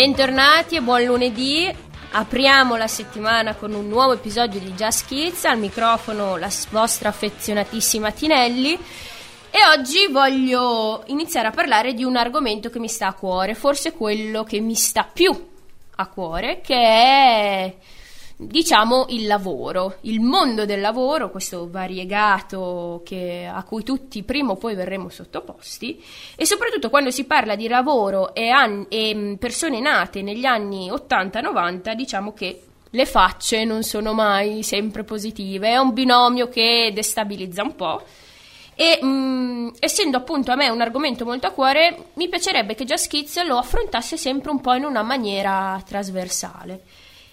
Bentornati e buon lunedì. Apriamo la settimana con un nuovo episodio di Just Kids. Al microfono la vostra affezionatissima Tinelli. E oggi voglio iniziare a parlare di un argomento che mi sta a cuore, forse quello che mi sta più a cuore, che è diciamo il lavoro, il mondo del lavoro, questo variegato che, a cui tutti prima o poi verremo sottoposti e soprattutto quando si parla di lavoro e, an- e mm, persone nate negli anni 80-90 diciamo che le facce non sono mai sempre positive, è un binomio che destabilizza un po'. E mh, mm, essendo appunto a me un argomento molto a cuore, mi piacerebbe che Just Kids lo affrontasse sempre un po' in una maniera trasversale.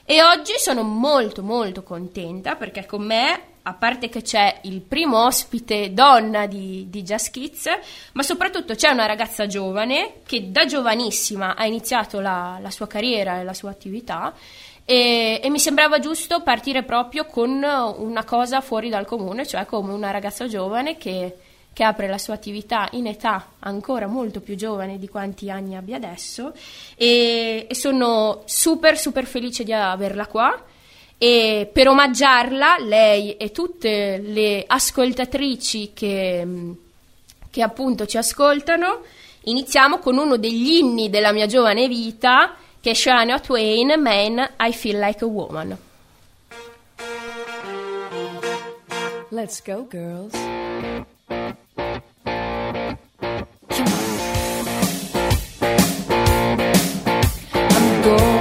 E oggi sono molto molto contenta perché con me, a parte che c'è il primo ospite donna di, di Just Kids, ma soprattutto c'è una ragazza giovane che da giovanissima ha iniziato la, la sua carriera e la sua attività e, e, mi sembrava giusto partire proprio con una cosa fuori dal comune, cioè come una ragazza giovane che che apre la sua attività in età ancora molto più giovane di quanti anni abbia adesso e, e sono super super felice di averla qua. E per omaggiarla lei e tutte le ascoltatrici che, che appunto ci ascoltano iniziamo con uno degli inni della mia giovane vita che è Shania Twain Man I Feel Like a Woman. Let's go girls todo.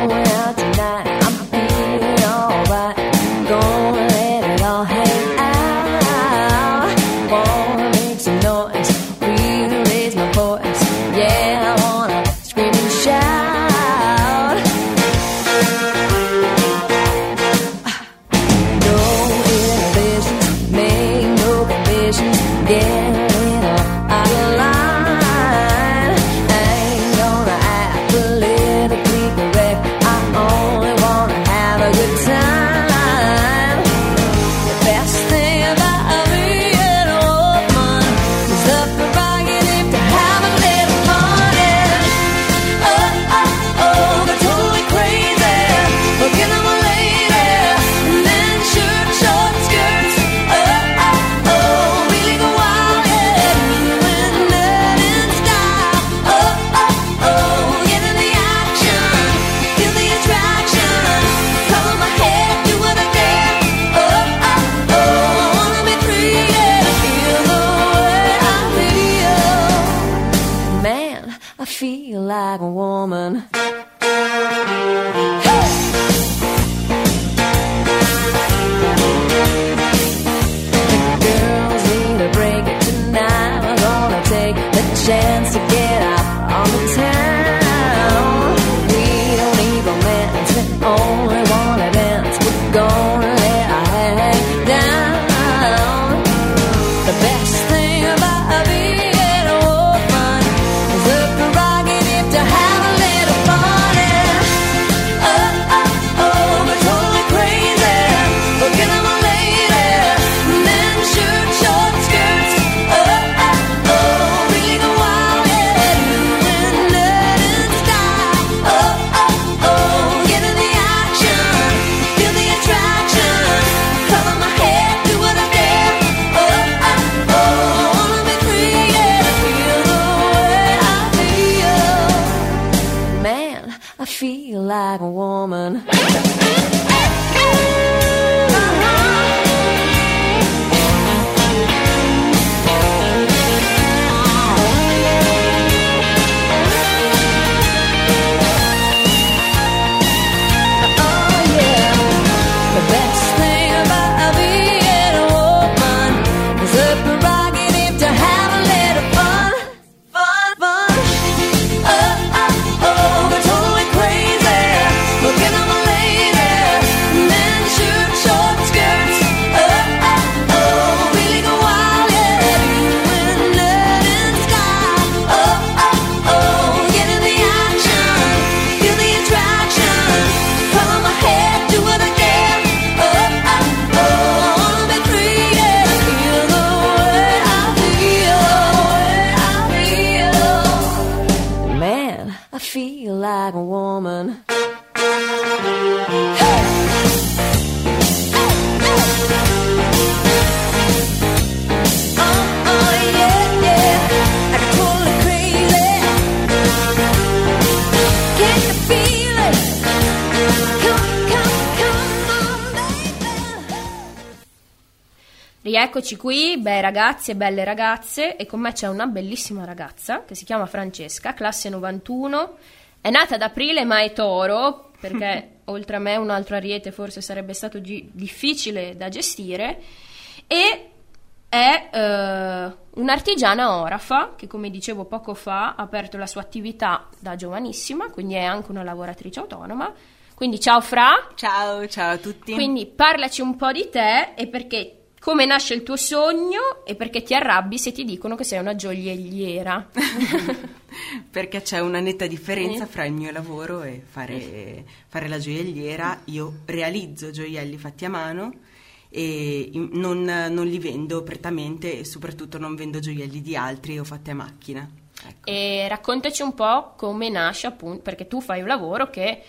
Ragazzi e belle ragazze, e con me c'è una bellissima ragazza che si chiama Francesca, classe 91, è nata ad aprile ma è toro, perché oltre a me un altro ariete forse sarebbe stato gi- difficile da gestire, e è eh, un'artigiana orafa che come dicevo poco fa ha aperto la sua attività da giovanissima, quindi è anche una lavoratrice autonoma. Quindi ciao Fra. Ciao, ciao a tutti. Quindi parlaci un po' di te e perché come nasce il tuo sogno e perché ti arrabbi se ti dicono che sei una gioielliera? perché c'è una netta differenza fra il mio lavoro e fare, fare la gioielliera. Io realizzo gioielli fatti a mano e non, non, li vendo prettamente e soprattutto non vendo gioielli di altri o fatti a macchina. Ecco. E raccontaci un po' come nasce appunto, perché tu fai un lavoro che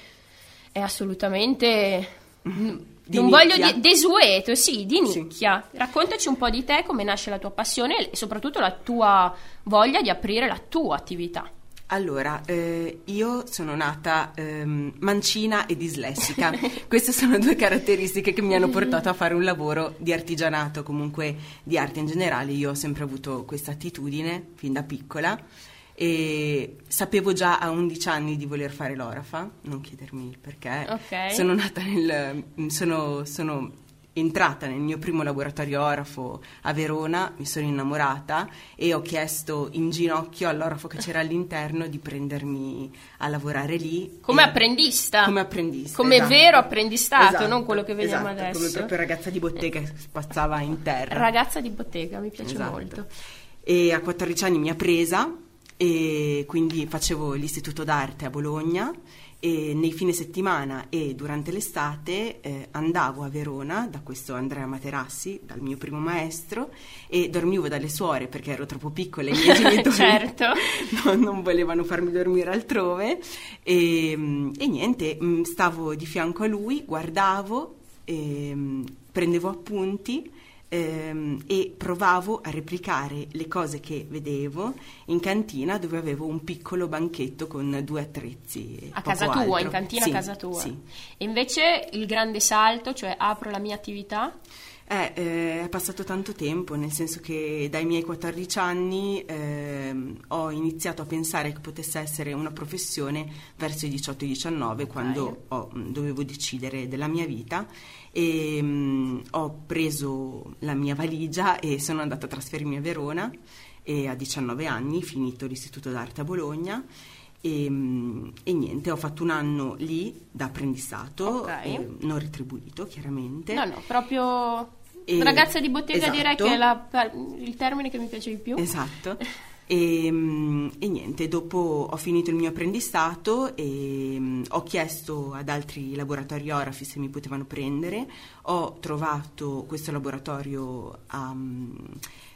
è assolutamente di non nicchia. voglio di, desueto, sì, di nicchia. Sì. Raccontaci un po' di te, come nasce la tua passione e soprattutto la tua voglia di aprire la tua attività. Allora, eh, io sono nata ehm, mancina e dislessica. Queste sono due caratteristiche che mi hanno portato a fare un lavoro di artigianato, comunque di arte in generale. Io ho sempre avuto questa attitudine fin da piccola e sapevo già a 11 anni di voler fare l'orafa, non chiedermi il perché. Okay. Sono nata nel sono, sono entrata nel mio primo laboratorio orafo a Verona, mi sono innamorata e ho chiesto in ginocchio all'orafo che c'era all'interno di prendermi a lavorare lì. Come apprendista? Come apprendista. Come esatto. vero apprendistato, esatto, non quello che vediamo esatto, adesso. Come proprio ragazza di bottega che spazzava in terra. Ragazza di bottega, mi piace esatto. molto. E a 14 anni mi ha presa e quindi facevo l'istituto d'arte a Bologna e nei fine settimana e durante l'estate eh, andavo a Verona da questo Andrea Materassi, dal mio primo maestro, e dormivo dalle suore perché ero troppo piccola e i miei genitori certo. non, non, volevano farmi dormire altrove e, e, niente, mm, stavo di fianco a lui, guardavo, e, mm, prendevo appunti ehm, e provavo a replicare le cose che vedevo in cantina dove avevo un piccolo banchetto con due attrezzi. A casa tua, altro. in cantina sì, a casa tua. Sì. E invece il grande salto, cioè apro la mia attività? Eh, eh, è passato tanto tempo, nel senso che dai miei 14 anni eh, ho iniziato a pensare che potesse essere una professione verso i 18-19, okay. quando ho, dovevo decidere della mia vita e mh, ho preso la mia valigia e sono andata a trasferirmi a Verona e a 19 anni, finito l'istituto d'arte a Bologna e, e, niente, ho fatto un anno lì da apprendistato, okay. eh, non retribuito chiaramente. No, no, proprio e, ragazza di bottega esatto. direi che è la, il termine che mi piace di più. Esatto. E, mm, e, niente, dopo ho finito il mio apprendistato e um, ho chiesto ad altri laboratori orafi se mi potevano prendere. Ho trovato questo laboratorio a um,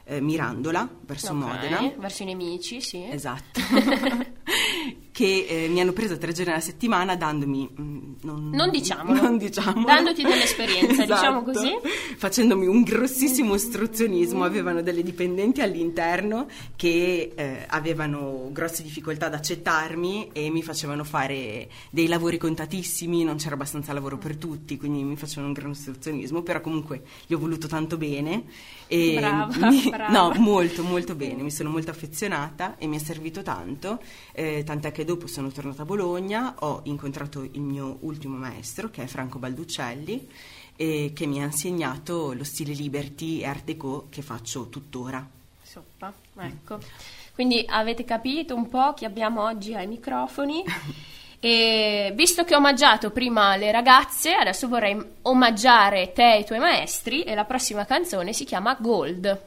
eh, Mirandola, verso okay, Modena. Verso i nemici, sì. Esatto. che eh, mi hanno preso tre giorni alla settimana dandomi... Mh, mm, non, non diciamolo. Non diciamolo. Dandoti dell'esperienza, diciamo esatto. diciamo così. Facendomi un grossissimo ostruzionismo. Avevano delle dipendenti all'interno che eh, avevano grosse difficoltà ad accettarmi e mi facevano fare dei lavori contatissimi, non c'era abbastanza lavoro per tutti, quindi mi facevano un gran ostruzionismo, però comunque gli ho voluto tanto bene. E brava, mi, brava. No, molto, molto bene, mi sono molto affezionata e mi è servito tanto, eh, tant'è che dopo sono tornata a Bologna, ho incontrato il mio ultimo maestro, che è Franco Balduccelli, e che mi ha insegnato lo stile Liberty e Art Deco che faccio tuttora. Soppa, ecco. Quindi avete capito un po' chi abbiamo oggi ai microfoni. E visto che ho omaggiato prima le ragazze, adesso vorrei omaggiare te e i tuoi maestri e la prossima canzone si chiama Gold.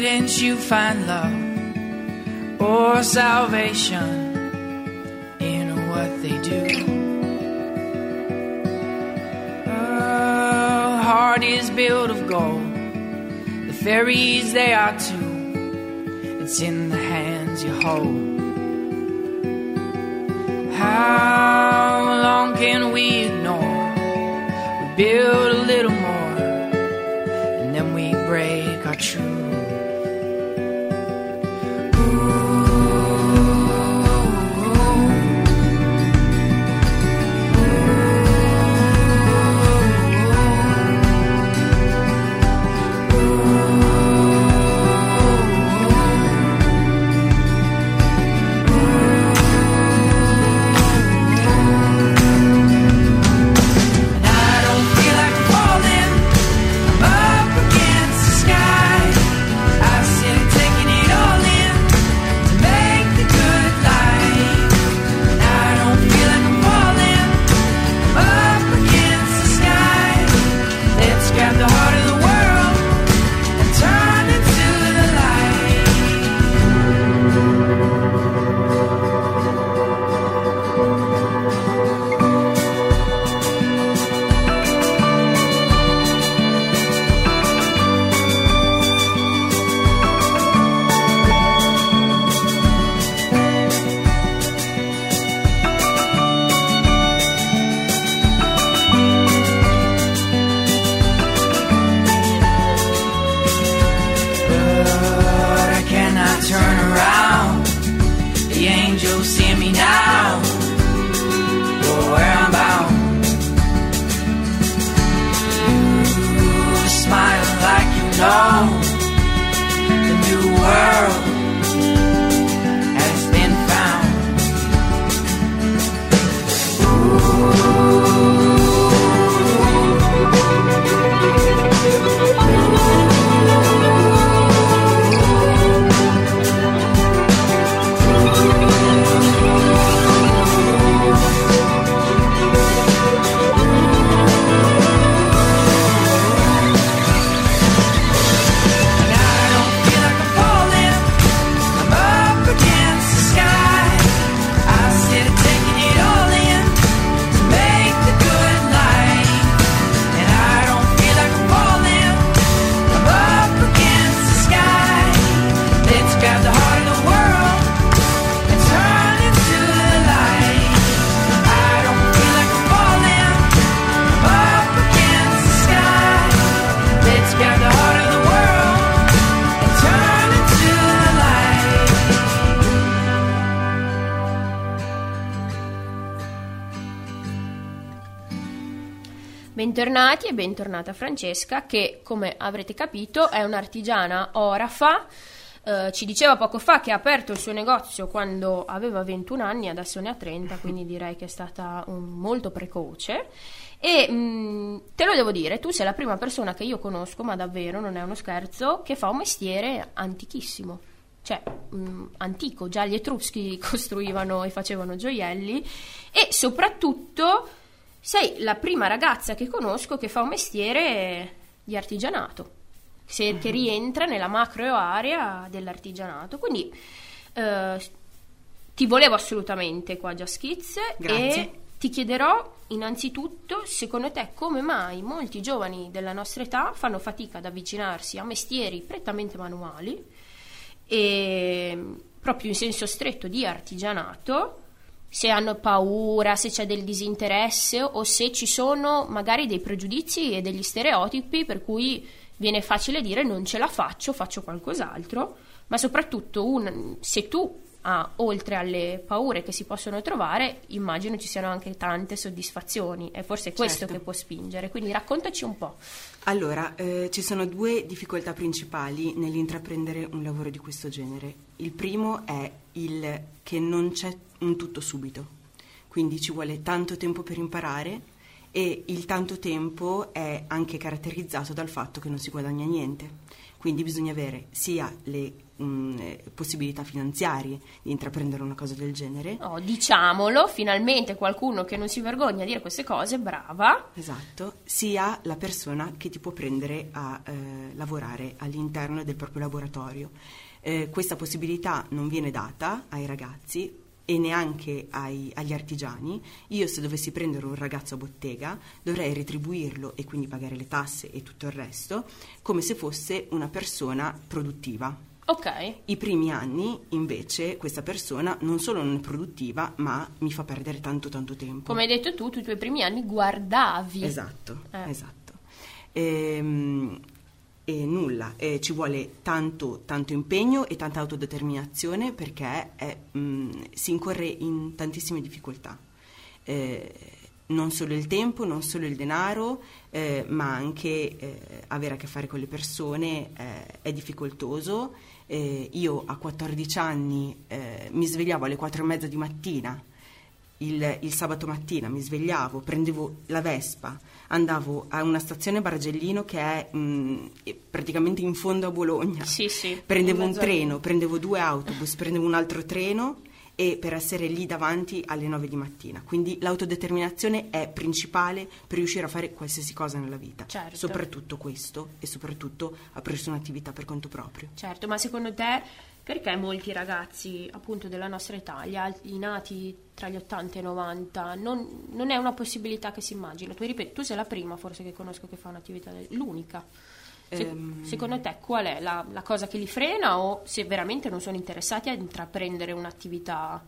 Didn't you find love or salvation in what they do? A heart is built of gold, the fairies they are too. It's in the hands you hold. How long can we ignore? We build a little more, and then we break our truth. Bentornati e bentornata Francesca che come avrete capito è un'artigiana orafa. Eh, ci diceva poco fa che ha aperto il suo negozio quando aveva 21 anni, adesso ne ha 30, quindi direi che è stata un- molto precoce. E mh, te lo devo dire, tu sei la prima persona che io conosco, ma davvero non è uno scherzo, che fa un mestiere antichissimo. Cioè, mh, antico, già gli Etruschi costruivano e facevano gioielli e soprattutto sei la prima ragazza che conosco che fa un mestiere di artigianato, se- che rientra nella macro area dell'artigianato. Quindi eh, ti volevo assolutamente qua già Kids Grazie. e ti chiederò innanzitutto, secondo te, come mai molti giovani della nostra età fanno fatica ad avvicinarsi a mestieri prettamente manuali e proprio in senso stretto di artigianato, se hanno paura, se c'è del disinteresse o se ci sono magari dei pregiudizi e degli stereotipi per cui viene facile dire non ce la faccio, faccio qualcos'altro, ma soprattutto un- se tu ah, oltre alle paure che si possono trovare, immagino ci siano anche tante soddisfazioni, è forse questo Certo. che può spingere, quindi raccontaci un po'. Allora, eh, ci sono due difficoltà principali nell'intraprendere un lavoro di questo genere. Il primo è il che non c'è un tutto subito, quindi ci vuole tanto tempo per imparare e il tanto tempo è anche caratterizzato dal fatto che non si guadagna niente. Quindi bisogna avere sia le possibilità finanziarie di intraprendere una cosa del genere, Oh, diciamolo, finalmente qualcuno che non si vergogna a dire queste cose, brava. Esatto, sia la persona che ti può prendere a eh, lavorare all'interno del proprio laboratorio. Eh, questa possibilità non viene data ai ragazzi e neanche ai- agli artigiani. Io se dovessi prendere un ragazzo a bottega dovrei retribuirlo e quindi pagare le tasse e tutto il resto come se fosse una persona produttiva. Ok, I primi anni, invece, questa persona non solo non è produttiva, ma mi fa perdere tanto tanto tempo. come hai detto tu, tu i tuoi primi anni guardavi. Esatto, Eh. esatto. Ehm, E, nulla, eh, ci vuole tanto, tanto impegno e tanta autodeterminazione perché è, mh, si incorre in tantissime difficoltà. Eh, non solo il tempo, non solo il denaro, eh, ma anche eh, avere a che fare con le persone eh, è difficoltoso. Eh, io a 14 anni eh, mi svegliavo alle 4 e mezza di mattina il, il sabato mattina mi svegliavo, prendevo la Vespa, andavo a una stazione Bargellino che è mh, praticamente in fondo a Bologna. Sì, sì. Prendevo un treno, prendevo due autobus, prendevo un altro treno e per essere lì davanti alle 9 di mattina. Quindi l'autodeterminazione è principale per riuscire a fare qualsiasi cosa nella vita, Certo. soprattutto questo e soprattutto aprirsi un'attività per conto proprio. Certo, ma secondo te perché molti ragazzi appunto della nostra età, gli al- i nati tra gli 80 e i 90, non, non è una possibilità che si immagina? Tu, ripeto, tu sei la prima forse che conosco che fa un'attività, del- l'unica. Se- Ehm. Secondo te qual è la, la cosa che li frena o se veramente non sono interessati ad intraprendere un'attività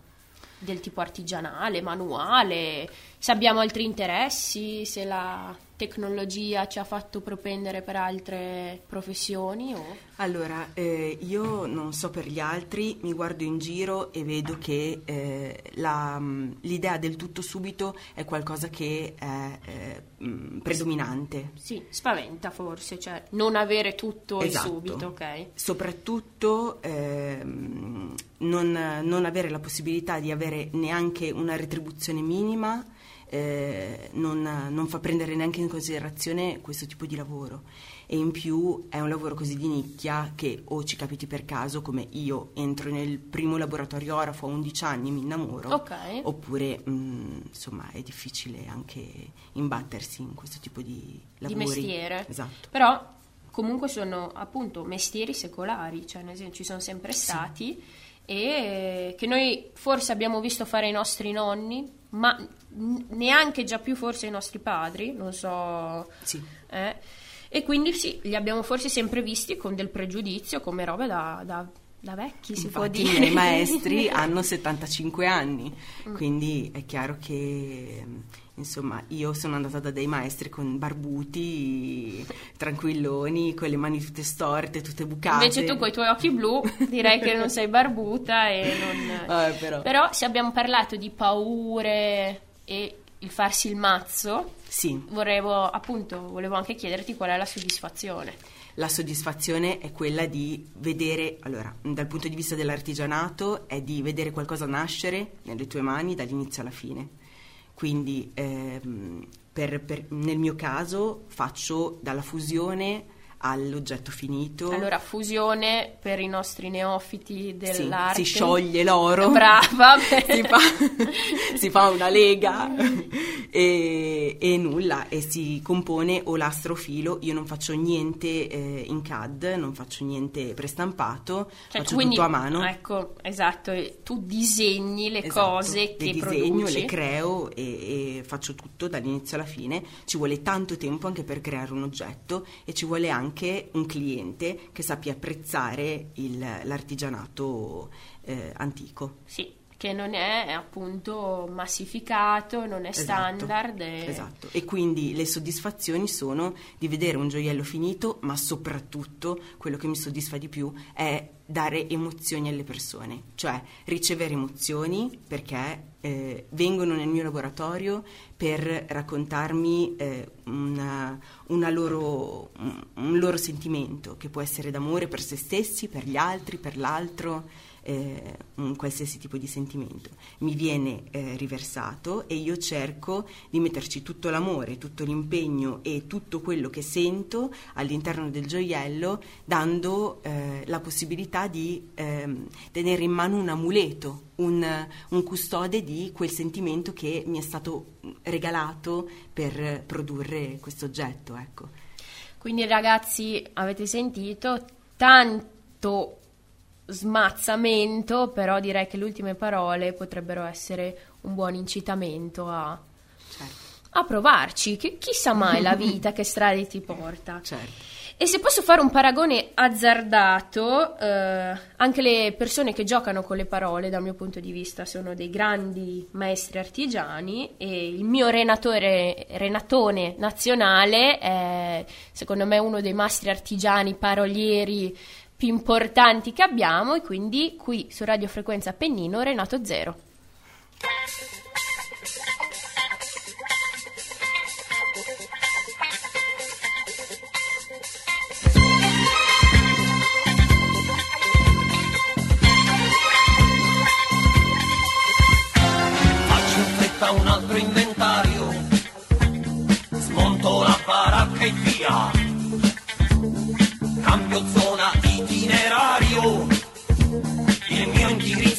del tipo artigianale, manuale, se abbiamo altri interessi, se la tecnologia ci ha fatto propendere per altre professioni o... Allora, eh, io non so per gli altri, mi guardo in giro e vedo che eh, la, mh, l'idea del tutto subito è qualcosa che è eh, mh, predominante. Sì, spaventa forse, cioè non avere tutto e Esatto. subito, ok? Soprattutto ehm, non, non avere la possibilità di avere neanche una retribuzione minima eh, non, non fa prendere neanche in considerazione questo tipo di lavoro e in più è un lavoro così di nicchia che o ci capiti per caso come io entro nel primo laboratorio orafo a 11 anni mi innamoro Ok. oppure mh, insomma è difficile anche imbattersi in questo tipo di Di lavori mestiere. esatto Però comunque sono appunto mestieri secolari, cioè nel senso ci sono sempre stati e che noi forse abbiamo visto fare i nostri nonni, ma neanche già più forse i nostri padri, non so. sì eh. E quindi sì, li abbiamo forse sempre visti con del pregiudizio, come robe da, da- da vecchi, si può Infatti dire. i miei maestri hanno 75 anni, Mm. quindi è chiaro che insomma io sono andata da dei maestri con barbuti, tranquilloni, con le mani tutte storte, tutte bucate. Invece tu con i tuoi occhi blu direi che non sei barbuta e non... Vabbè, però. Però se abbiamo parlato di paure e il farsi il mazzo, Sì, volevo appunto volevo anche chiederti qual è la soddisfazione. la soddisfazione è quella di vedere, allora, dal punto di vista dell'artigianato, è di vedere qualcosa nascere nelle tue mani dall'inizio alla fine. Quindi, ehm, per- per- nel mio caso, faccio dalla fusione all'oggetto finito. Allora, fusione per i nostri neofiti Sì, dell'arte. si scioglie l'oro. Brava. si, fa, si fa una lega e, e nulla e si compone o l'astrofilo. Io non faccio niente eh, in CAD, non faccio niente prestampato, Cioè, faccio quindi, tutto a mano. Ecco, esatto, tu disegni le Esatto, cose le che disegno, produci. le creo e, e faccio tutto dall'inizio alla fine. Ci vuole tanto tempo anche per creare un oggetto e ci vuole anche un cliente che sappia apprezzare il- l'artigianato eh, antico. Sì, che non è appunto massificato, non è Esatto, standard. e- Esatto. E quindi le soddisfazioni sono di vedere un gioiello finito, ma soprattutto quello che mi soddisfa di più è dare emozioni alle persone, cioè ricevere emozioni perché eh, vengono nel mio laboratorio per raccontarmi eh, una- una loro- un, un loro sentimento che può essere d'amore per se stessi, per gli altri, per l'altro. Eh, un qualsiasi tipo di sentimento. Mi viene eh, riversato e io cerco di metterci tutto l'amore, tutto l'impegno e tutto quello che sento all'interno del gioiello, dando eh, la possibilità di ehm, tenere in mano un amuleto, un, un custode di quel sentimento che mi è stato regalato per produrre questo oggetto. Ecco. Quindi ragazzi, avete sentito tanto smazzamento, però direi che le ultime parole potrebbero essere un buon incitamento a, Certo, a provarci. Chi- chissà mai la vita che strade ti porta. certo. E se posso fare un paragone azzardato, eh, anche le persone che giocano con le parole, dal mio punto di vista, sono dei grandi maestri artigiani e il mio renatore, renatone nazionale è, secondo me, uno dei mastri artigiani parolieri più importanti che abbiamo e quindi qui su Radio Frequenza Appennino Renato Zero. Faccio inventario, smonto la baracca e via,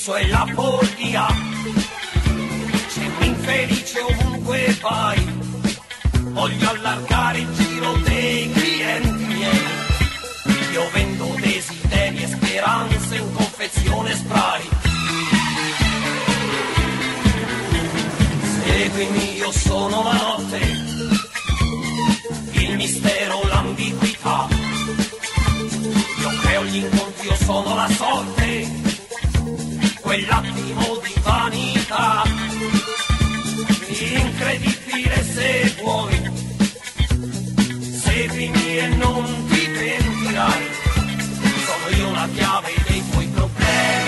indirizzo è la follia, un infelice ovunque vai, voglio allargare il giro dei clienti. Miei, io vendo desideri e speranze in confezione spray. Seguimi, io sono la notte, il mistero, l'ambiguità. Io creo gli incontri, io sono la sorte, quell'attimo di vanità. Incredibile se vuoi, seguimi e non ti pentirai. Sono io la chiave dei tuoi problemi,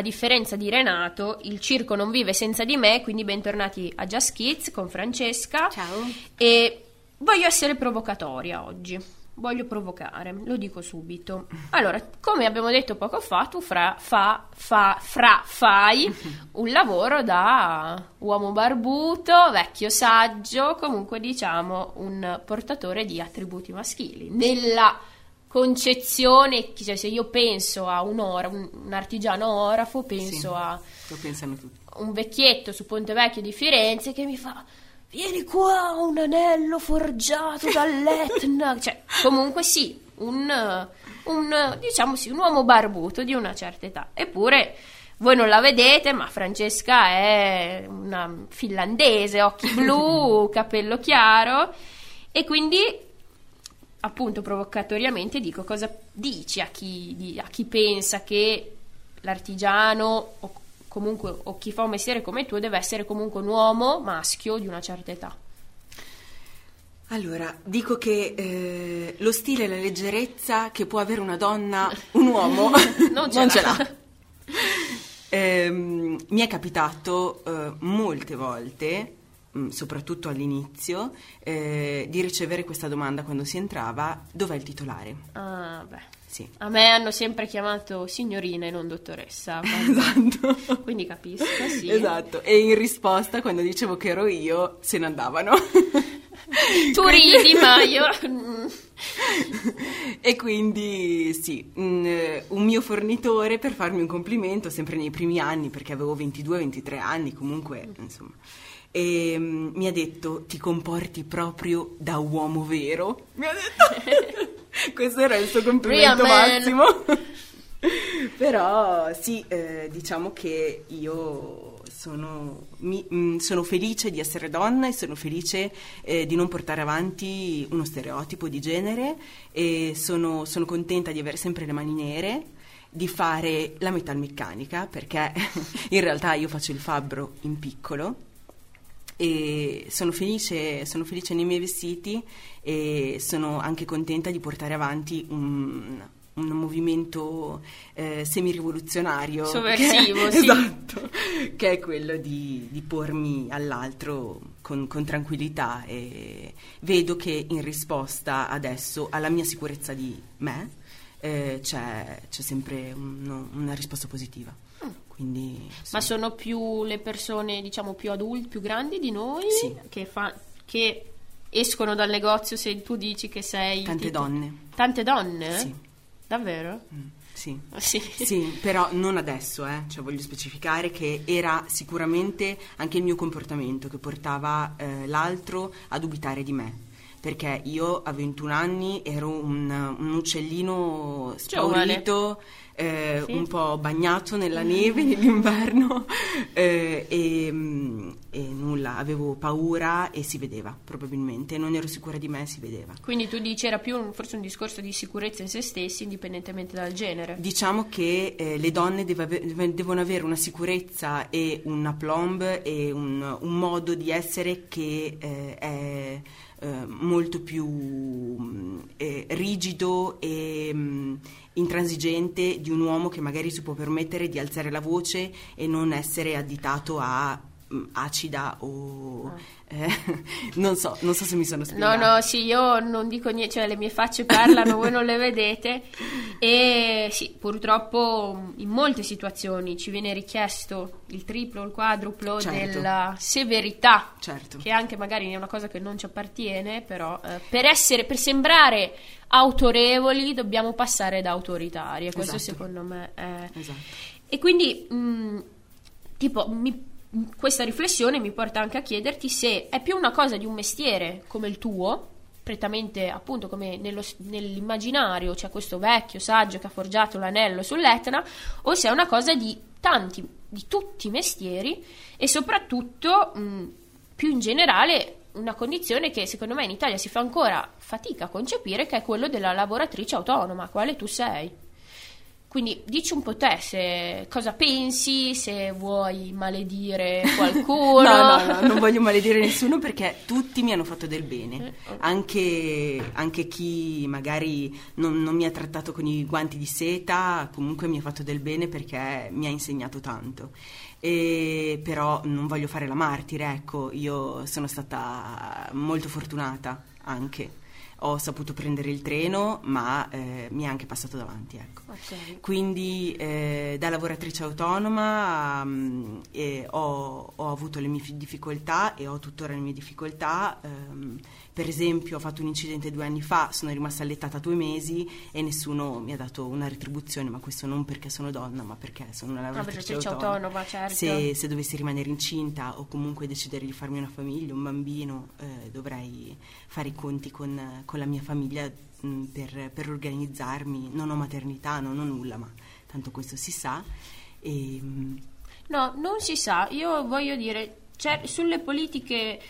a differenza di Renato, il circo non vive senza di me, quindi bentornati a Just Kids con Francesca. Ciao. E voglio essere provocatoria oggi. Voglio provocare, lo dico subito. Allora, come abbiamo detto poco fa, tu fra, fa, fa, fra, fai un lavoro da uomo barbuto, vecchio saggio, comunque diciamo un portatore di attributi maschili. Nella concezione, cioè se io penso a un, ora, un, artigiano orafo, penso Sì. a Lo pensano tutti. un vecchietto su Ponte Vecchio di Firenze che mi fa vieni qua un anello forgiato dall'Etna cioè comunque sì un, un diciamo sì un uomo barbuto di una certa età eppure voi non la vedete ma Francesca è una finlandese occhi blu capello chiaro e quindi appunto provocatoriamente dico cosa dici a chi, di- a chi pensa che l'artigiano o comunque o chi fa un mestiere come tu deve essere comunque un uomo maschio di una certa età. Allora, dico che eh, lo stile e la leggerezza che può avere una donna, un uomo, Non ce l'ha. Ehm, mi è capitato eh, molte volte, soprattutto all'inizio, eh, di ricevere questa domanda quando si entrava, dov'è il titolare? Ah, beh. Sì. A me hanno sempre chiamato signorina e non dottoressa, Esatto. quindi capisco, sì. Esatto, e in risposta quando dicevo che ero io, se ne andavano. Tu ridi, ma io... e quindi sì, un, eh, un mio fornitore per farmi un complimento, sempre nei primi anni, perché avevo 22-23 anni comunque, insomma, e, mm, mi ha detto ti comporti proprio da uomo vero. Mi ha detto, questo era il suo complimento massimo. Però sì, eh, diciamo che io sono, mi- mm, sono felice di essere donna e sono felice eh, di non portare avanti uno stereotipo di genere e sono, sono contenta di avere sempre le mani nere, di fare la metalmeccanica perché in realtà io faccio il fabbro in piccolo e sono felice, sono felice nei miei vestiti e sono anche contenta di portare avanti un, un movimento eh, semirivoluzionario Sovversivo, che, sì. esatto, che è quello di, di pormi all'altro con, con tranquillità e vedo che in risposta adesso alla mia sicurezza di me eh, c'è, c'è sempre uno- una risposta positiva. Quindi, sì. Ma sono più le persone, diciamo, più adulti, più grandi di noi Sì. che, fa- che escono dal negozio se tu dici che sei... Tante tipo- donne. Tante donne? Sì. Davvero? Mm, sì. Sì. Sì, però non adesso, eh. cioè, voglio specificare che era sicuramente anche il mio comportamento che portava eh, l'altro a dubitare di me. Perché io a 21 anni ero un, un uccellino spaurito, eh, Sì. un po' bagnato nella neve nell'inverno eh, e, mm, e nulla, avevo paura e si vedeva probabilmente, non ero sicura di me, si vedeva. Quindi tu dici era più un- forse un discorso di sicurezza in se stessi, indipendentemente dal genere. Diciamo che eh, le donne deve devono avere una sicurezza e un aplomb e un, un modo di essere che eh, è eh, molto più mh, eh, rigido e mh, intransigente di un uomo che magari si può permettere di alzare la voce e non essere additato a mh, acida o eh, non so, non so se mi sono No, spiegata. no, sì, io non dico niente, cioè le mie facce parlano, voi non le vedete. E sì, purtroppo in molte situazioni ci viene richiesto il triplo, il quadruplo Certo. della severità, Certo. che anche magari è una cosa che non ci appartiene, però eh, per essere, per sembrare autorevoli dobbiamo passare da autoritari e questo Esatto. secondo me è... Esatto. E quindi, mh, tipo, mi- questa riflessione mi porta anche a chiederti se è più una cosa di un mestiere come il tuo, prettamente appunto come nello- nell'immaginario c'è questo vecchio saggio che ha forgiato l'anello sull'Etna, o se è una cosa di tanti, di tutti i mestieri e soprattutto, mh, più in generale, una condizione che secondo me in Italia si fa ancora fatica a concepire, che è quello della lavoratrice autonoma, quale tu sei. Quindi dici un po' te se, cosa pensi, se vuoi maledire qualcuno. No, no, no, non voglio maledire nessuno perché tutti mi hanno fatto del Eh, bene. ok. Anche, anche chi magari non, non mi ha trattato con i guanti di seta, comunque mi ha fatto del bene perché mi ha insegnato tanto. E, però non voglio fare la martire, ecco, io sono stata molto fortunata anche. Ho saputo prendere il treno, ma eh, mi è anche passato davanti, ecco. Ok. Quindi eh, da lavoratrice autonoma eh, ho, ho avuto le mie fi- difficoltà e ho tuttora le mie difficoltà. ehm, per esempio ho fatto un incidente due anni fa, sono rimasta allettata due mesi e nessuno mi ha dato una retribuzione, ma questo non perché sono donna, ma perché sono una lavoratrice lavoratrice autonoma. autonoma, certo. Se, se dovessi rimanere incinta o comunque decidere di farmi una famiglia, un bambino, eh, dovrei fare i conti con, con la mia famiglia mh, per, per organizzarmi. Non ho maternità, non ho nulla, ma tanto questo si sa. E, No, non si sa. Io voglio dire, sulle politiche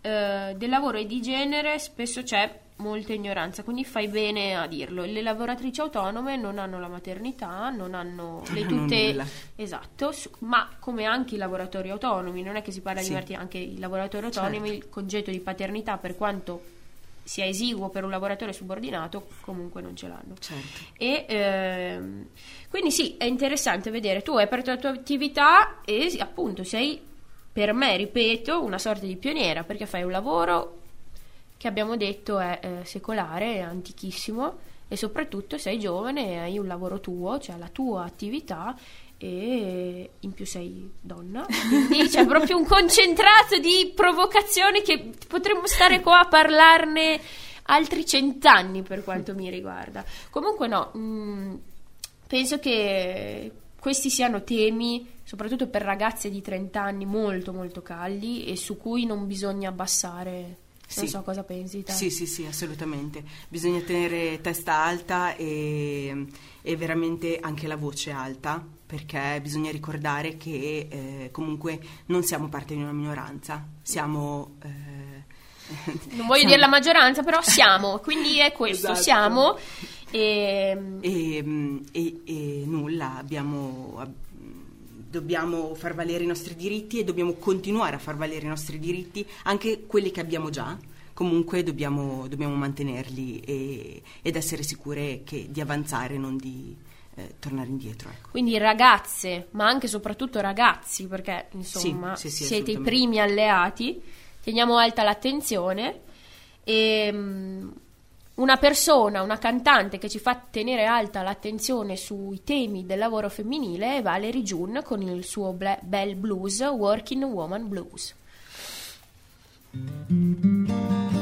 eh, del lavoro e di genere spesso c'è molta ignoranza, quindi fai bene a dirlo. Le lavoratrici autonome non hanno la maternità, non hanno le Non hanno tute... nulla. Esatto, su- ma come anche i lavoratori autonomi, non è che si parla Sì. di maternità, anche i lavoratori autonomi, Certo. il congedo di paternità, per quanto sia esiguo per un lavoratore subordinato, comunque non ce l'hanno. certo. E ehm, quindi sì, è interessante vedere, tu hai aperto la tua attività e appunto sei per me, ripeto, una sorta di pioniera perché fai un lavoro che abbiamo detto è eh, secolare, è antichissimo e soprattutto sei giovane e hai un lavoro tuo, cioè la tua attività e in più sei donna, quindi c'è proprio un concentrato di provocazioni che potremmo stare qua a parlarne altri cent'anni per quanto mi riguarda. Comunque no, mh, penso che questi siano temi, soprattutto per ragazze di 30 anni, molto molto caldi e su cui non bisogna abbassare. Non Sì. so cosa pensi te. Sì, sì, sì, assolutamente. Bisogna tenere testa alta e, e veramente anche la voce alta, perché bisogna ricordare che eh, comunque non siamo parte di una minoranza, siamo... eh, Non voglio siamo- dire la maggioranza, però siamo, quindi è questo, Esatto. siamo. E, E, mm, e- e nulla, abbiamo, ab- dobbiamo far valere i nostri diritti e dobbiamo continuare a far valere i nostri diritti, anche quelli che abbiamo già. Comunque dobbiamo, dobbiamo mantenerli e- ed essere sicure che- di avanzare, non di eh, tornare indietro. Ecco. quindi ragazze, ma anche e soprattutto ragazzi, perché insomma Sì, sì, sì, siete i primi alleati, teniamo alta l'attenzione e mm, una persona, una cantante che ci fa tenere alta l'attenzione sui temi del lavoro femminile è Valerie June con il suo ble- bel blues, Working Woman Blues. Working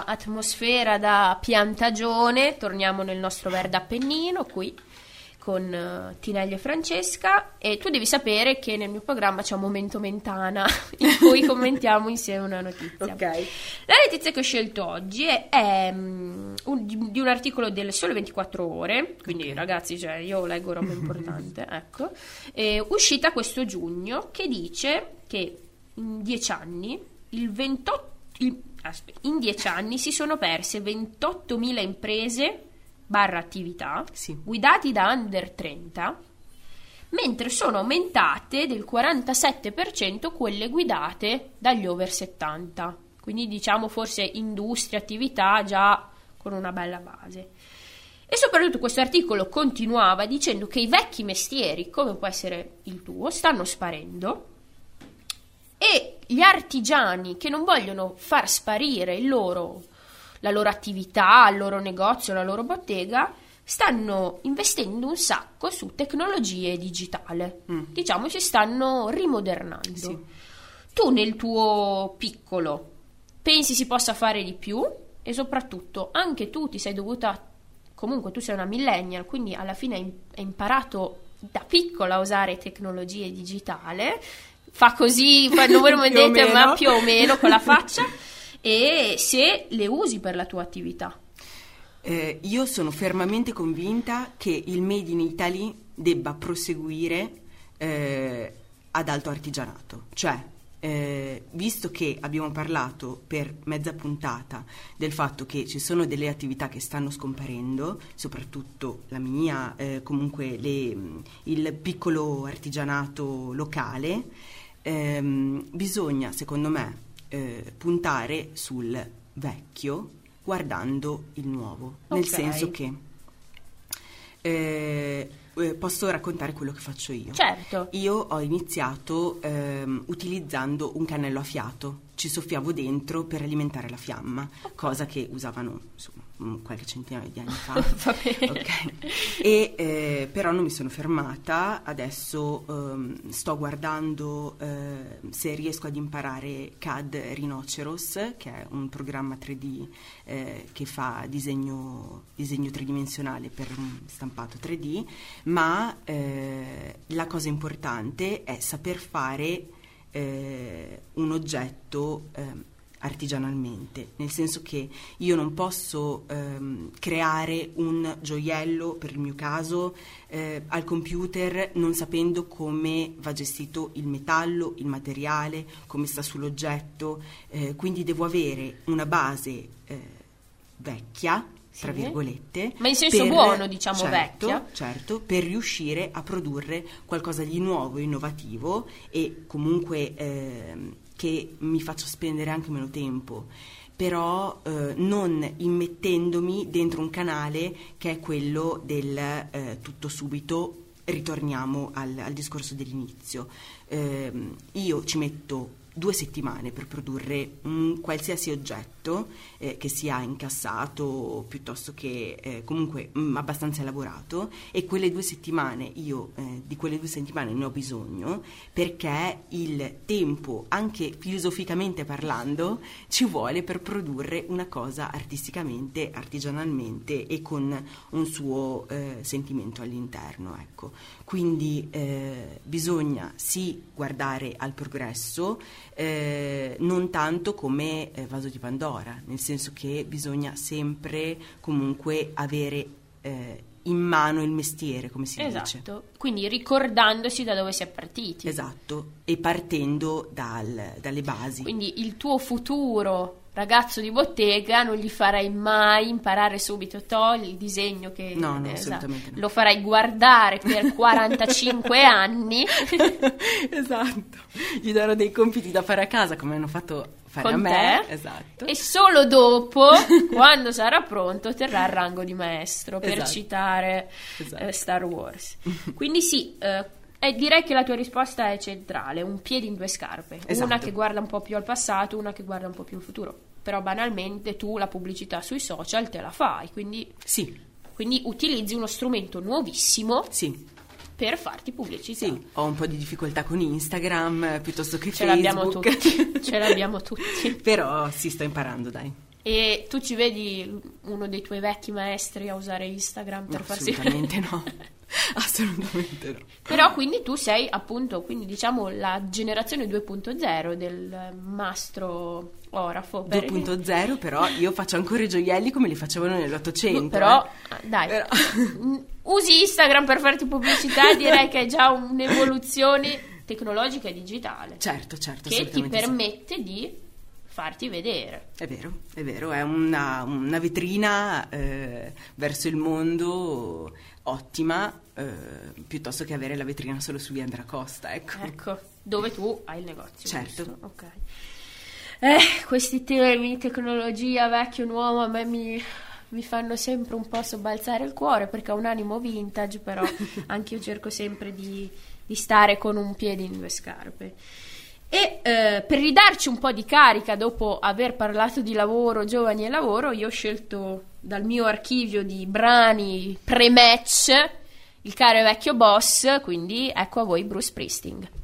questa atmosfera da piantagione, torniamo nel nostro verde Appennino qui con eh, Tinelli e Francesca. E tu devi sapere che nel mio programma c'è un momento mentana in cui commentiamo insieme una notizia. La notizia che ho scelto oggi è, è, mm, un- di, di un articolo del Sole 24 Ore, quindi ragazzi, cioè, io leggo roba importante, ecco, è uscita questo giugno che dice che in dieci anni il 28 il- aspetta, in dieci anni si sono perse 28.000 imprese barra attività Sì. guidati da under 30 mentre sono aumentate del 47% quelle guidate dagli over 70 quindi diciamo forse industria, attività già con una bella base e soprattutto questo articolo continuava dicendo che i vecchi mestieri come può essere il tuo stanno sparendo e gli artigiani che non vogliono far sparire il loro- la loro attività, il loro negozio, la loro bottega, stanno investendo un sacco su tecnologie digitale. Mm. Diciamo si stanno rimodernando. Sì. Tu nel tuo piccolo pensi si possa fare di più e soprattutto anche tu ti sei dovuta comunque tu sei una millennial, quindi alla fine hai hai imparato da piccola a usare tecnologie digitale. Fa così, fa- non voi non Più o vedete, ma meno. più o meno con la faccia. E se le usi per la tua attività. Eh, io sono fermamente convinta che il Made in Italy debba proseguire eh, ad alto artigianato, cioè eh, visto che abbiamo parlato per mezza puntata del fatto che ci sono delle attività che stanno scomparendo, soprattutto la mia, eh, comunque le- il piccolo artigianato locale, ehm, bisogna secondo me eh, puntare sul vecchio guardando il nuovo, nel Ok. senso che eh, eh, posso raccontare quello che faccio io. Certo. Io ho iniziato ehm, utilizzando un cannello a fiato, ci soffiavo dentro per alimentare la fiamma, cosa che usavano insomma, mm, qualche centinaio di anni fa. Va bene. Ok. E, eh, però non mi sono fermata, adesso ehm, sto guardando eh, se riesco ad imparare CAD Rhinoceros, che è un programma 3D eh, che fa disegno, disegno tridimensionale per un stampato 3D, ma eh, la cosa importante è saper fare eh, un oggetto ehm, artigianalmente, nel senso che io non posso ehm, creare un gioiello, per il mio caso, eh, al computer non sapendo come va gestito il metallo, il materiale, come sta sull'oggetto, eh, quindi devo avere una base eh, vecchia, tra virgolette. Ma in senso buono, diciamo, certo, vecchia. Certo, per riuscire a produrre qualcosa di nuovo, innovativo e comunque ehm, che mi faccia spendere anche meno tempo, però eh, non immettendomi dentro un canale che è quello del eh, tutto subito. Ritorniamo al, al discorso dell'inizio. Ehm, io ci metto due settimane per produrre un qualsiasi oggetto eh, che sia incassato piuttosto che eh, comunque mm, abbastanza elaborato. E quelle due settimane io eh, di quelle due settimane ne ho bisogno perché il tempo anche filosoficamente parlando ci vuole per produrre una cosa artisticamente artigianalmente e con un suo eh, sentimento all'interno ecco. Quindi eh, bisogna sì guardare al progresso eh, non tanto come eh, vaso di Pandora, nel senso che bisogna sempre comunque avere eh, in mano il mestiere, come si dice. Esatto. Quindi ricordandosi da dove si è partiti. Esatto, e partendo dal- dalle basi. Quindi il tuo futuro ragazzo di bottega non gli farai mai imparare subito to il disegno che No, no, esatto. assolutamente no. lo farai guardare per 45 anni esatto, gli darò dei compiti da fare a casa come hanno fatto fare a con me. te Esatto. e solo dopo quando sarà pronto terrà il rango di maestro per Esatto. citare Esatto. eh, Star Wars quindi sì eh, eh, direi che la tua risposta è centrale un piede in due scarpe una Esatto. che guarda un po' più al passato una che guarda un po' più al futuro però banalmente tu la pubblicità sui social te la fai quindi, Sì, quindi utilizzi uno strumento nuovissimo sì, per farti pubblicità. Sì, ho un po' di difficoltà con Instagram eh, piuttosto che Ce l'abbiamo Facebook. tutti, ce l'abbiamo tutti. Però sì, sto imparando, dai. E tu ci vedi uno dei tuoi vecchi maestri a usare Instagram per No, farsi... assolutamente no. Assolutamente no. Però quindi tu sei appunto, quindi diciamo la generazione 2.0 del mastro orafo. per- 2.0 però io faccio ancora i gioielli come li facevano nell'Ottocento. Però, eh. ah, dai, Però- usi Instagram per farti pubblicità, direi che è già un'evoluzione tecnologica e digitale Certo, certo, che ti assolutamente sì. permette di farti vedere. È vero, è vero, è una, una vetrina eh, verso il mondo ottima, eh, piuttosto che avere la vetrina solo su via Andrea Costa, ecco. Ecco, dove tu hai il negozio. Certo. giusto? Ok. Eh, questi temi, tecnologia, vecchio, nuovo, a me mi, mi fanno sempre un po' sobbalzare il cuore perché ho un animo vintage, però anche io cerco sempre di, di stare con un piede in due scarpe. E eh, per ridarci un po' di carica dopo aver parlato di lavoro, giovani e lavoro, io ho scelto dal mio archivio di brani pre-match il caro e vecchio boss, quindi ecco a voi Bruce Springsteen.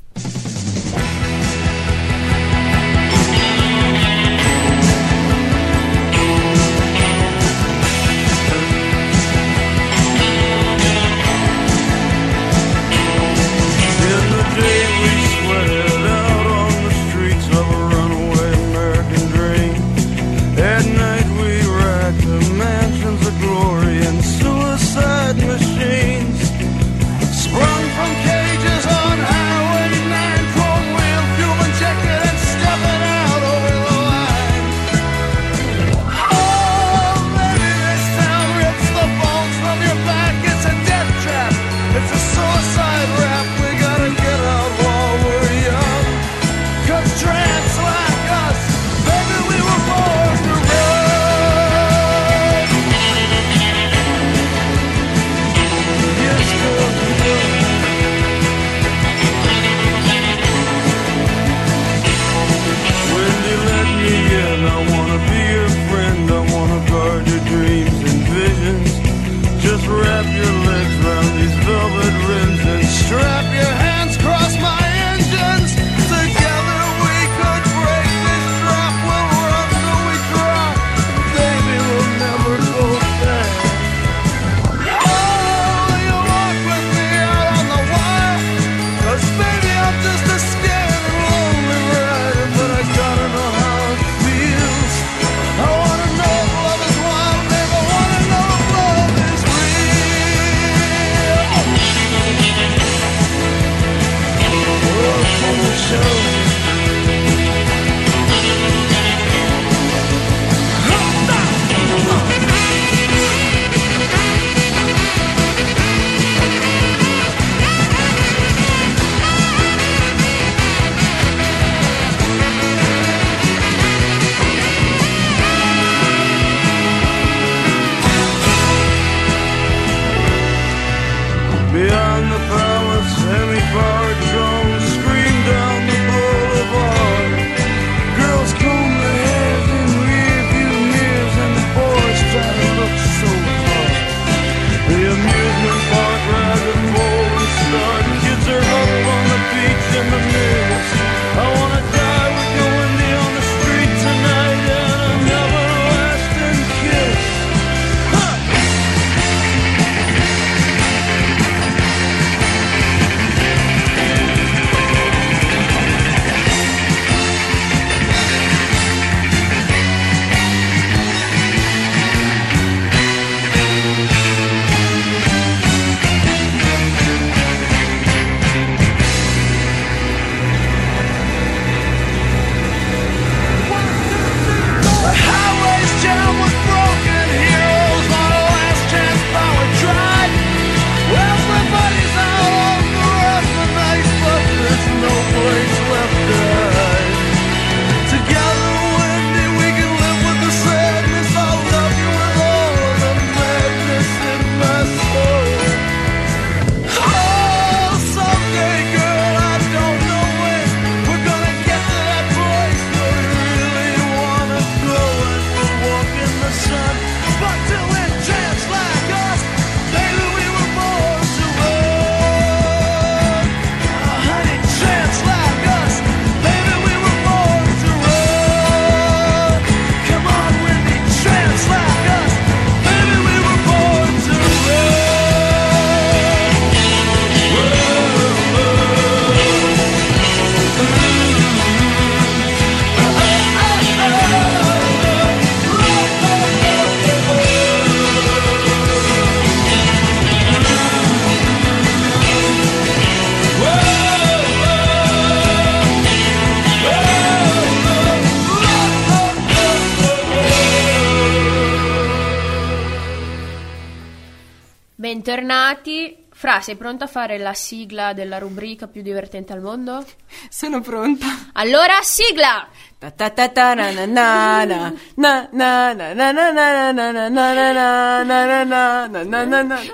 bentornati. Fra, sei pronta a fare la sigla della rubrica più divertente al mondo? Sono pronta. Allora, sigla!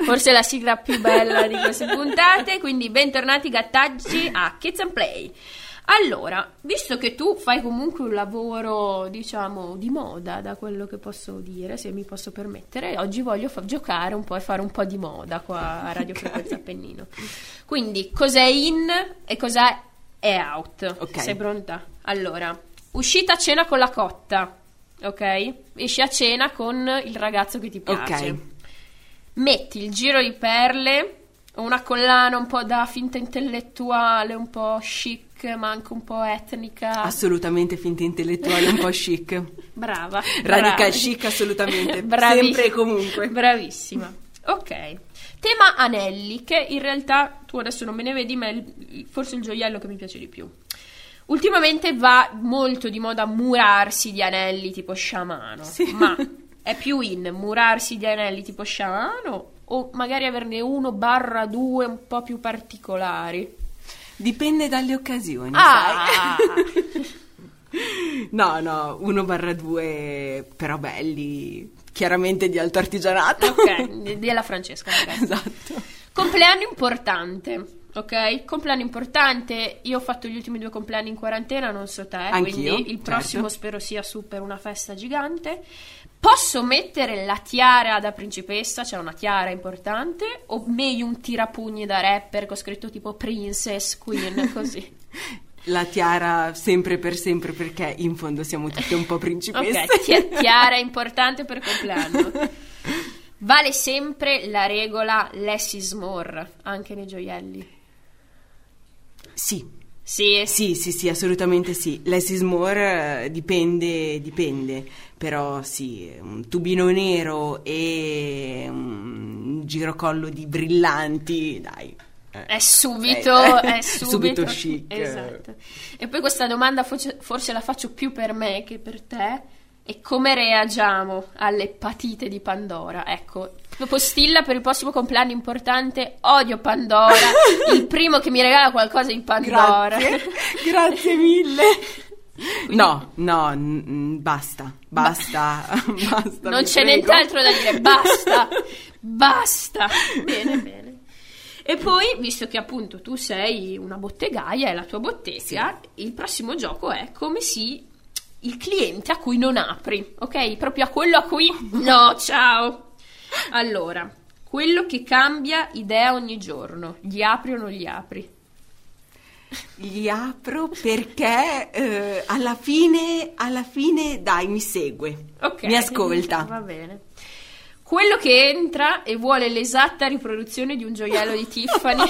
Forse è la sigla più bella di queste puntate, quindi bentornati gattaggi a Kids and Play. Allora, visto che tu fai comunque un lavoro, diciamo, di moda, da quello che posso dire, se mi posso permettere, oggi voglio fa- giocare un po' e fare un po' di moda qua a Radio Frequenza Appennino. Quindi, cos'è in e cos'è è out? Ok. Sei pronta? Allora, uscita a cena con la cotta, ok? Esci a cena con il ragazzo che ti piace. Ok. Metti il giro di perle, una collana un po' da finta intellettuale, un po' chic, ma anche un po' etnica. Assolutamente finta intellettuale, un po' chic. Brava. Radical brava. chic assolutamente. Bravi- Sempre e comunque. Bravissima. Ok. Tema anelli, che in realtà tu adesso non me ne vedi, ma è forse il gioiello che mi piace di più. Ultimamente va molto di moda murarsi di anelli tipo sciamano, Sì. ma è più in murarsi di anelli tipo sciamano o magari averne uno barra due un po' più particolari? Dipende dalle occasioni, Ah! No, no, 1 barra 2 però belli, chiaramente di alto artigianato. ok, della Francesca magari. Esatto. Compleanno importante, ok? Compleanno importante. Io ho fatto gli ultimi due compleanni in quarantena, non so te, Anch'io, quindi il certo. prossimo spero sia su per una festa gigante. Posso mettere la tiara da principessa, cioè una tiara importante, o meglio un tirapugni da rapper con scritto tipo Princess, Queen, così. La tiara sempre per sempre perché in fondo siamo tutte un po' principesse. Ok, ti- tiara importante per compleanno. Vale sempre la regola less is more, anche nei gioielli. Sì, Sì, sì, sì, sì, assolutamente sì. Less is more eh, dipende, dipende, però sì, un tubino nero e un girocollo di brillanti, dai. eh. È subito, Eh, è subito, subito chic. Esatto. E poi questa domanda forse, forse la faccio più per me che per te. E come reagiamo all'epatite di Pandora? Ecco, postilla per il prossimo compleanno importante, odio Pandora, il primo che mi regala qualcosa di Pandora. Grazie, grazie mille. No, no, n- basta, basta, basta. non c'è prego. nient'altro da dire, basta, basta. Bene, bene. E poi, visto che appunto tu sei una bottegaia, è la tua bottega, il prossimo gioco è come si il cliente a cui non apri, ok? Proprio a quello a cui no, ciao. Allora, quello che cambia idea ogni giorno, gli apri o non gli apri? Li apro perché eh, alla fine, alla fine, dai, mi segue, Ok. mi ascolta. Va bene. Quello che entra e vuole l'esatta riproduzione di un gioiello di Tiffany. Ma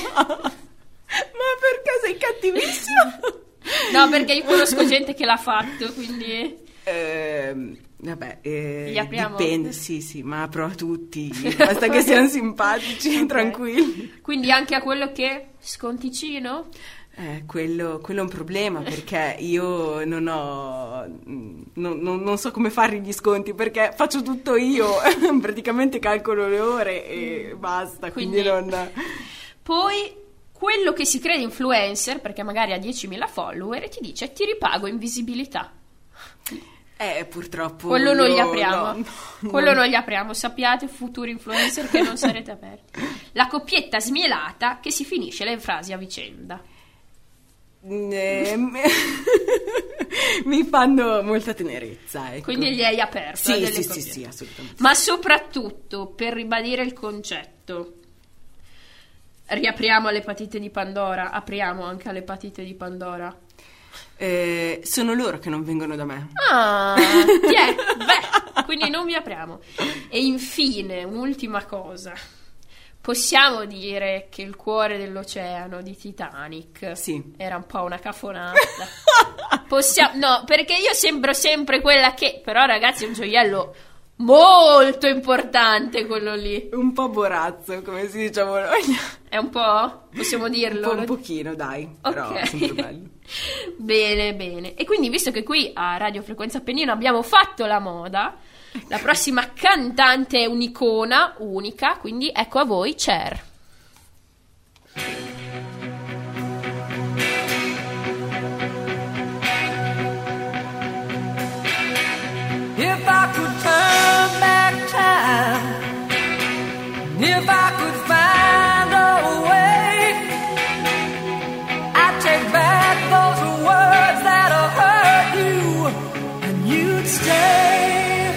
perché sei cattivissima? No, perché io conosco gente che l'ha fatto, quindi... Ehm, vabbè, eh, dipende, sì, sì, ma apro a tutti, basta che siano simpatici, Ok. tranquilli. Quindi anche a quello che... Sconticino? Eh, quello, quello è un problema perché io non ho. mm, non, non- non so come fare gli sconti perché faccio tutto io, praticamente calcolo le ore e basta. Quindi, Quindi- non. Poi quello che si crede influencer, perché magari ha 10.000 follower, e ti dice ti ripago in visibilità. Eh, purtroppo. Quello non io- li apriamo. no, no, Quello no. non li apriamo. Sappiate, futuri influencer, che non sarete aperti. La coppietta smielata che si finisce le frasi a vicenda. Eh, mi fanno molta tenerezza. Ecco. Quindi gli hai aperto. a Sì, sì, sì, sì, assolutamente. Ma soprattutto per ribadire il concetto. Riapriamo l'epatite di Pandora, apriamo anche all'epatite di Pandora. Eh, sono loro che non vengono da me. Ah, è? Beh, quindi non vi apriamo. E infine, un'ultima cosa. Possiamo dire che il cuore dell'oceano di Titanic Sì. era un po' una cafonata. Possiamo, no, perché io sembro sempre quella che, però ragazzi, è un gioiello Molto importante quello lì. Un po' borazzo, come si dice a Bologna. È un po'? Possiamo dirlo? Un, po', un pochino, dai, però Ok. sempre bello. bene, bene. E quindi, visto che qui a Radio Frequenza Appennino abbiamo fatto la moda, la prossima cantante è un'icona unica, quindi ecco a voi Cher. If I could turn back time, if I could find a way, I'd take back those words that hurt you, and you'd stay.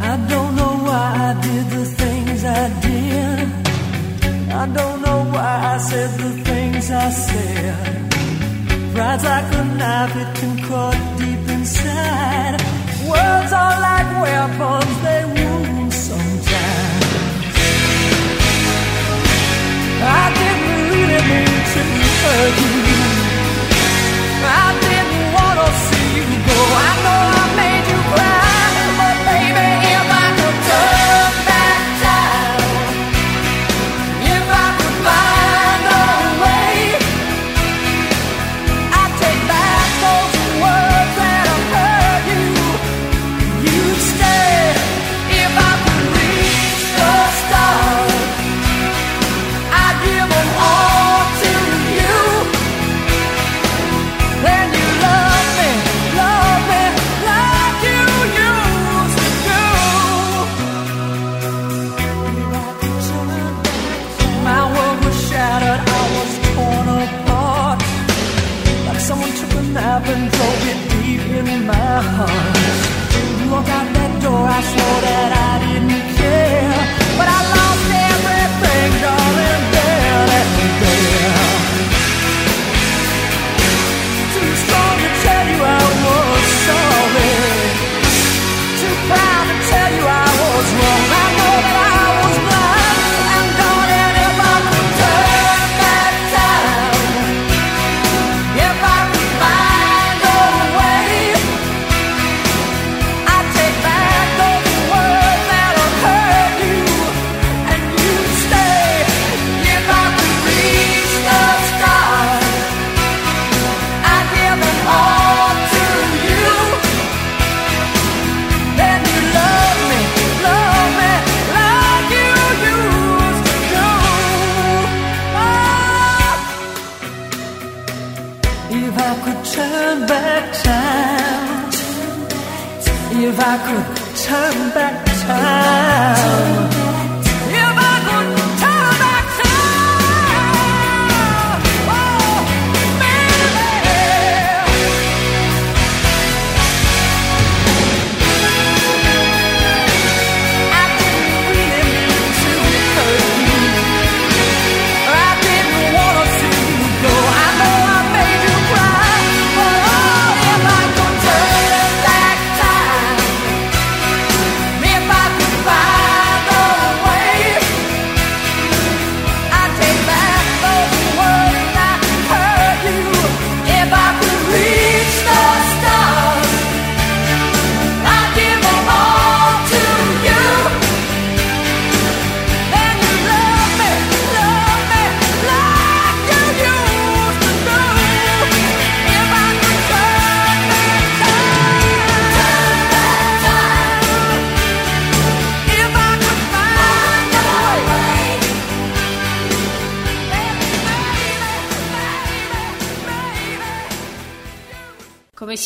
I don't know why I did the things I did. I don't know why I said the things I said. Pride's like a knife, it can cut deep inside. Words are like weapons, they wound sometimes. I didn't really mean to hurt you.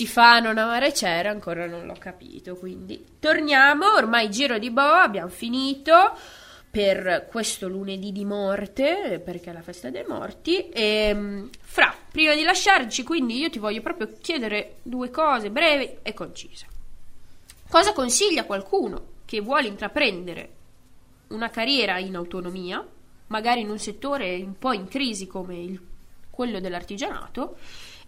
Si fa non amare Cher? Ancora non l'ho capito, quindi torniamo, ormai giro di boa, abbiamo finito per questo lunedì di morte, perché è la festa dei morti. E, mm, Fra, prima di lasciarci, quindi io ti voglio proprio chiedere due cose brevi e concise. Cosa consiglia qualcuno che vuole intraprendere una carriera in autonomia, magari in un settore un po' in crisi come il- quello dell'artigianato,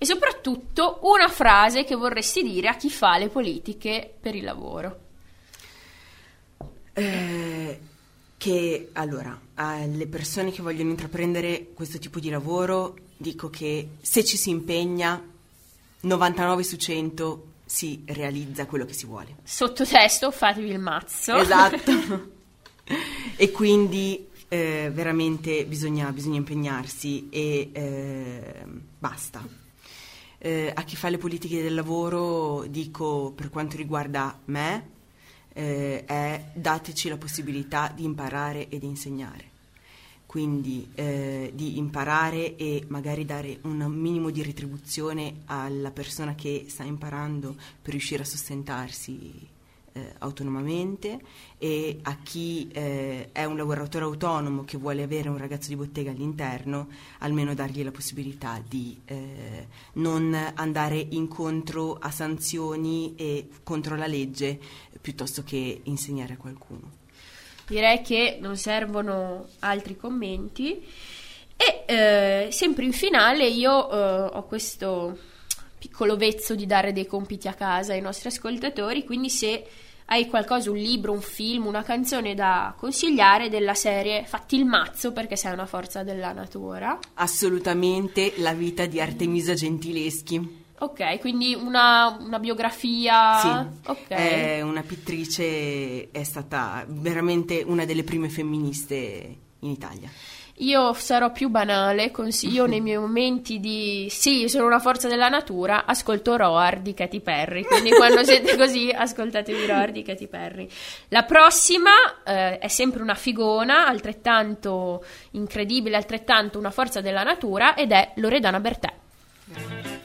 e soprattutto una frase che vorresti dire a chi fa le politiche per il lavoro. Eh, che allora, alle persone che vogliono intraprendere questo tipo di lavoro, dico che se ci si impegna, 99 su 100 si realizza quello che si vuole. Sottotesto, fatevi il mazzo. Esatto. e quindi eh, veramente bisogna, bisogna impegnarsi e eh, basta. Eh, a chi fa le politiche del lavoro dico per quanto riguarda me eh, è dateci la possibilità di imparare e di insegnare. Quindi eh, di imparare e magari dare un minimo di retribuzione alla persona che sta imparando per riuscire a sostentarsi eh, autonomamente e a chi eh, è un lavoratore autonomo che vuole avere un ragazzo di bottega all'interno, almeno dargli la possibilità di eh, non andare incontro a sanzioni e contro la legge piuttosto che insegnare a qualcuno. Direi che non servono altri commenti. E eh, sempre in finale io eh, ho questo piccolo vezzo di dare dei compiti a casa ai nostri ascoltatori, quindi se hai qualcosa, un libro, un film, una canzone da consigliare della serie Fatti il mazzo perché sei una forza della natura. Assolutamente la vita di Artemisa Gentileschi. Ok, quindi una, una biografia. Sì, Ok. è una pittrice, è stata veramente una delle prime femministe in Italia. Io sarò più banale, cons- io nei miei momenti di sì, sono una forza della natura, ascolto Roar di Katy Perry, quindi quando siete così ascoltatevi Roar di Katy Perry. La prossima eh, è sempre una figona, altrettanto incredibile, altrettanto una forza della natura ed è Loredana Bertè.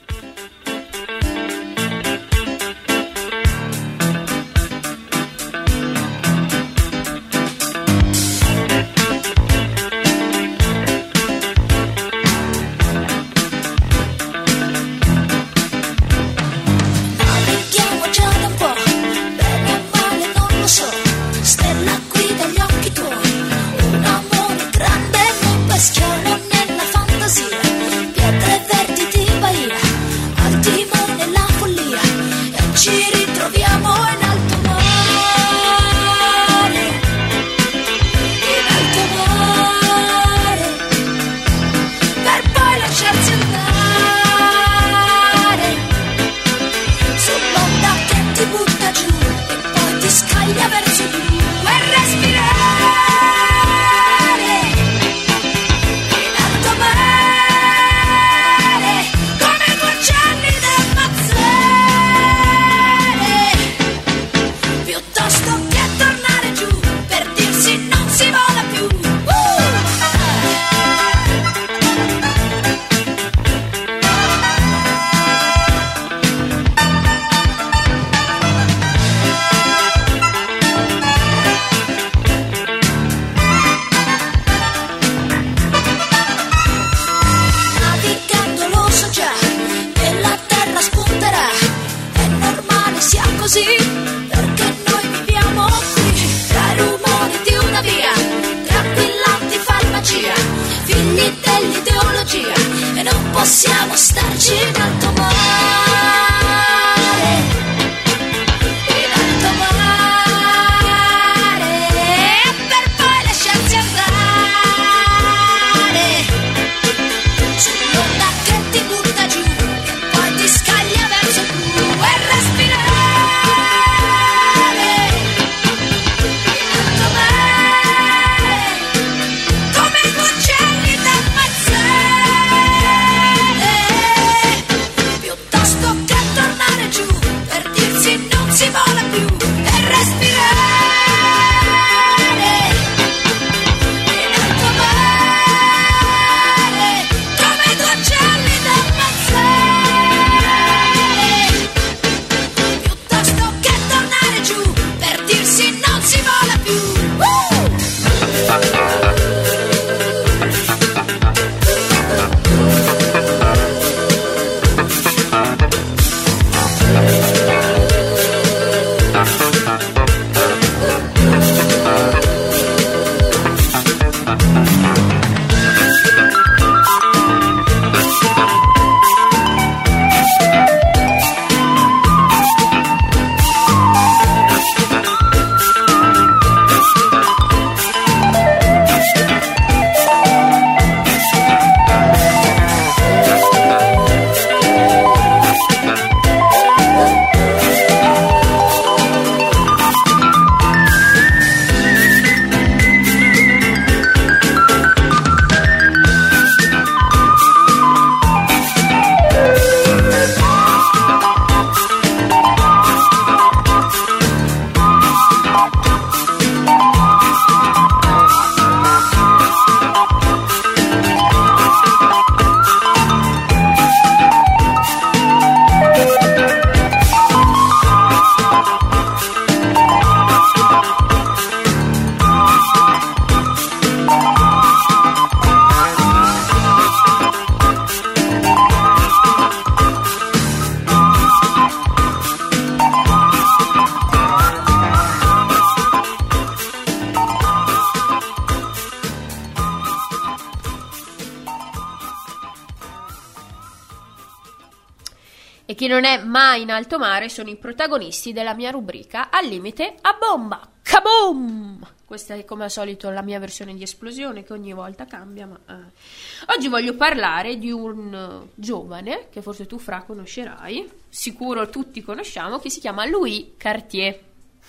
Non è mai in alto mare sono i protagonisti della mia rubrica Al limite a bomba. Kaboom! Questa è come al solito la mia versione di esplosione che ogni volta cambia, ma eh. oggi voglio parlare di un eh, giovane che forse tu fra conoscerai, sicuro tutti conosciamo, che si chiama Louis Cartier.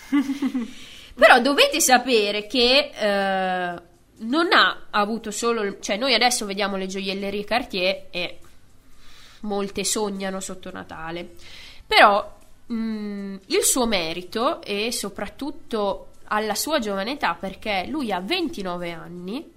Però dovete sapere che eh, non ha avuto solo, cioè noi adesso vediamo le gioiellerie Cartier e molte sognano sotto Natale. Però mh, il suo merito e soprattutto alla sua giovane età, perché lui ha 29 anni,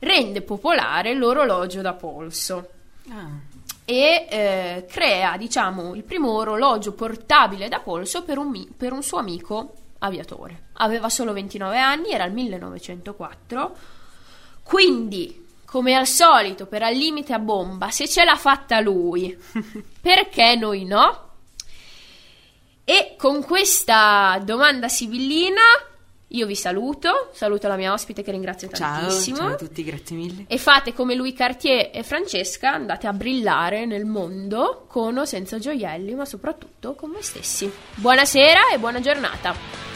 rende popolare l'orologio da polso Ah, e eh, crea, diciamo, il primo orologio portabile da polso per un, mi- per un suo amico aviatore. Aveva solo 29 anni, era il 1904, quindi, come al solito, per al limite a bomba, se ce l'ha fatta lui, perché noi no? E con questa domanda sibillina io vi saluto, saluto la mia ospite che ringrazio tantissimo. Ciao a tutti, grazie mille. E fate come lui Cartier e Francesca, andate a brillare nel mondo con o senza gioielli, ma soprattutto con voi stessi. Buonasera e buona giornata.